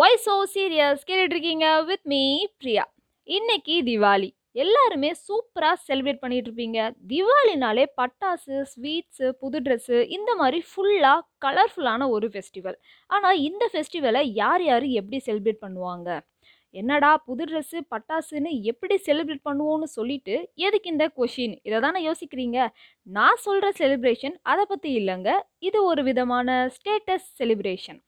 Y so serious கேட்டுட்டு இருக்கீங்க with me Priya. இன்னைக்கு திவாலி எல்லாருமே சூப்பராக செலிப்ரேட் பண்ணிட்டு இருப்பீங்க திவாலினாலே பட்டாசு ஸ்வீட்ஸு புது ட்ரெஸ்ஸு இந்த மாதிரி ஃபுல்லாக கலர்ஃபுல்லான ஒரு ஃபெஸ்டிவல் ஆனால் இந்த ஃபெஸ்டிவலை யார் யார் எப்படி செலிப்ரேட் பண்ணுவாங்க? என்னடா புது ட்ரெஸ்ஸு பட்டாசுன்னு எப்படி செலிப்ரேட் பண்ணுவோன்னு சொல்லிட்டு எதுக்கு இந்த கொஷின் இதை தானே யோசிக்கிறீங்க? நான் சொல்கிற செலிப்ரேஷன் அதை பற்றி இல்லைங்க. இது ஒரு விதமான ஸ்டேட்டஸ் செலிப்ரேஷன்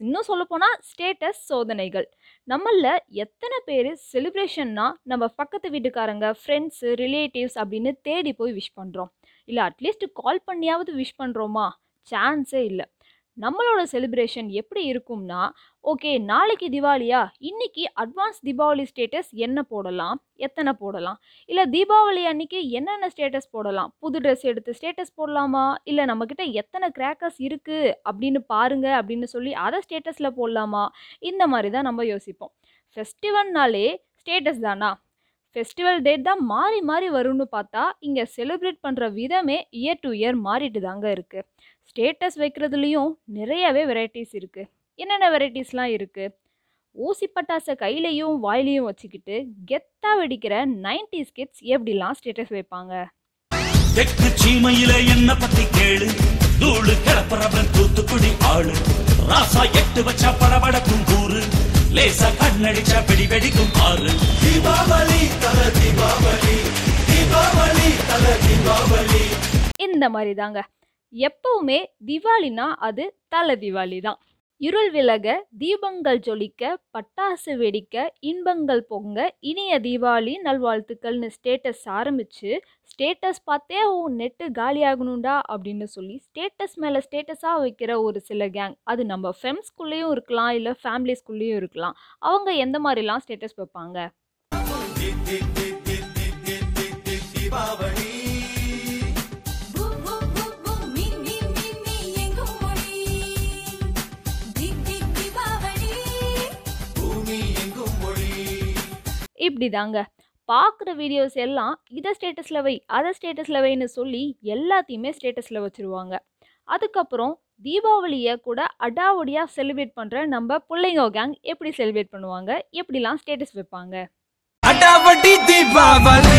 இன்னும் சொல்லப்போனால் ஸ்டேட்டஸ் சோதனைகள். நம்மள எத்தனை பேர் செலிப்ரேஷன்னா நம்ம பக்கத்து வீட்டுக்காரங்க ஃப்ரெண்ட்ஸு ரிலேட்டிவ்ஸ் அப்படின்னு தேடி போய் விஷ் பண்ணுறோம் இல்லை அட்லீஸ்ட் கால் பண்ணியாவது விஷ் பண்ணுறோமா சான்ஸே இல்லை. நம்மளோட செலிப்ரேஷன் எப்படி இருக்கும்னா ஓகே நாளைக்கு திவாலியா இன்னைக்கு அட்வான்ஸ் தீபாவளி ஸ்டேட்டஸ் என்ன போடலாம்? எத்தனை போடலாம்? இல்லை தீபாவளி அன்னைக்கு என்னென்ன ஸ்டேட்டஸ் போடலாம்? புது ட்ரெஸ் எடுத்து ஸ்டேட்டஸ் போடலாமா? இல்லை நம்மக்கிட்ட எத்தனை கிராக்கர்ஸ் இருக்குது அப்படின்னு பாருங்கள் அப்படின்னு சொல்லி அதை ஸ்டேட்டஸில் போடலாமா? இந்த மாதிரி தான் நம்ம யோசிப்போம். ஃபெஸ்டிவல்னாலே ஸ்டேட்டஸ் தானா? ஃபெஸ்டிவல் டேட் தான் மாறி மாறி வரும்னு பார்த்தா இங்கே செலிப்ரேட் பண்ணுற விதமே இயர் டு இயர் மாறிட்டு தாங்க இருக்குது ஸ்டேட்டஸ் வைக்கிறதுலேயும் நிறையவே வெரைட்டிஸ் இருக்குது என்னென்ன வெரைட்டிஸ்லாம் இருக்குது ஊசி பட்டாசை கையிலையும் வாயிலையும் வச்சுக்கிட்டு கெத்தா வெடிக்கிற நைன்டி கிட்ஸ் எப்படிலாம் ஸ்டேட்டஸ் வைப்பாங்க? தெற்கு சீமையில என்ன பத்தி கேளு? தூளு கிளப்புறவன் தூத்துக்குடி ஆளு. ராசா எட்டு வச்சா படபடக்கும் கூறு. லேசா கண்ணடிச்சா வெடி வெடிக்கும் ஆறு. தீபாவளி தல தீபாவளி தீபாவளி தல தீபாவளி. இந்த மாதிரி தாங்க எப்பவுமே திவாலினா அது தலை திவாலி தான் இருள் விலக தீபங்கள் ஜொலிக்க பட்டாசு வெடிக்க இன்பங்கள் பொங்க இனிய தீபாவளி நல்வாழ்த்துக்கள்னு ஸ்டேட்டஸ் ஆரம்பிச்சு ஸ்டேட்டஸ் பார்த்தே ஓ நெட்டு காலியாகணும்டா அப்படின்னு சொல்லி ஸ்டேட்டஸ் மேலே ஸ்டேட்டஸாக வைக்கிற ஒரு சில கேங் அது நம்ம ஃப்ரெண்ட்ஸ்குள்ளேயும் இருக்கலாம் இல்லை ஃபேமிலிஸ்குள்ளேயும் இருக்கலாம். அவங்க எந்த மாதிரிலாம் ஸ்டேட்டஸ் வைப்பாங்க? இப்படி தாங்க பார்க்குற வீடியோஸ் எல்லாம் இதை ஸ்டேட்டஸில் வை அதை ஸ்டேட்டஸில் வைன்னு சொல்லி எல்லாத்தையுமே ஸ்டேட்டஸில் வச்சுருவாங்க. அதுக்கப்புறம் தீபாவளியை கூட அடாவடியாக செலிப்ரேட் பண்ணுற நம்ம பிள்ளைங்க கேங் எப்படி செலிப்ரேட் பண்ணுவாங்க? எப்படிலாம் ஸ்டேட்டஸ் வைப்பாங்க? அடாவடி தீபாவளி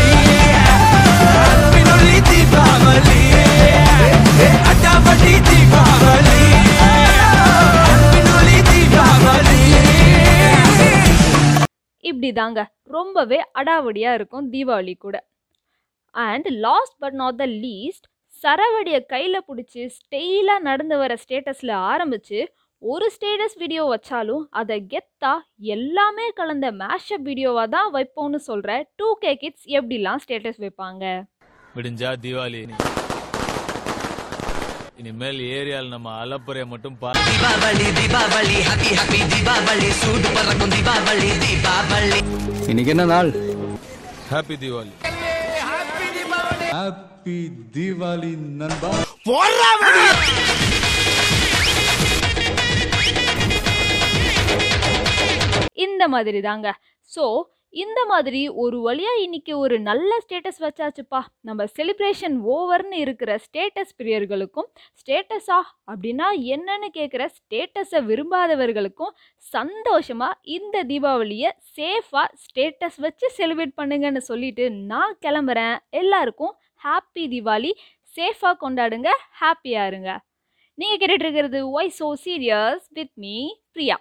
தீபாவளி. இப்படி தாங்க ரொம்பவே அடாவடியாக இருக்கும் தீபாவளி கூட. And last but not the least சரவடியை கையில் பிடிச்சி ஸ்டெயிலாக நடந்து வர ஸ்டேட்டஸில் ஆரம்பித்து ஒரு ஸ்டேட்டஸ் வீடியோ வச்சாலும் அதை கெத்தா எல்லாமே கலந்த மேஷப் வீடியோவாக தான் வைப்போம்னு சொல்கிற டூ கே கிட்ஸ் எப்படிலாம் ஸ்டேட்டஸ் வைப்பாங்க? விடிஞ்சா தீபாவளி. இனிமேல் ஏரியால நம்ம அலப்புறைய மட்டும் பா தீபாவளி தீபாவளி ஹாப்பி ஹாப்பி தீபாவளி சூடு பறக்கும் தீபாவளி தீபாவளி. இன்னைக்கு என்ன நாள்? ஹாப்பி தீபாவளி ஹாப்பி தீபாவளி நண்பா. இந்த மாதிரி தாங்க ஸோ இந்த மாதிரி ஒரு வழியாக இன்னைக்கு ஒரு நல்ல ஸ்டேட்டஸ் வச்சாச்சுப்பா. நம்ம செலிப்ரேஷன் ஓவர்னு இருக்கிற ஸ்டேட்டஸ் பிரியர்களுக்கும் ஸ்டேட்டஸா அப்படின்னா என்னன்னு கேட்குற ஸ்டேட்டஸை விரும்பாதவர்களுக்கும் சந்தோஷமாக இந்த தீபாவளியை சேஃபாக ஸ்டேட்டஸ் வச்சு செலிப்ரேட் பண்ணுங்கன்னு சொல்லிட்டு நான் கிளம்புறேன். எல்லாருக்கும் ஹாப்பி தீபாவளி. சேஃபாக கொண்டாடுங்க ஹாப்பியாக இருங்க. நீங்கள் கேட்டுட்டு இருக்கிறது why so serious with me Priya.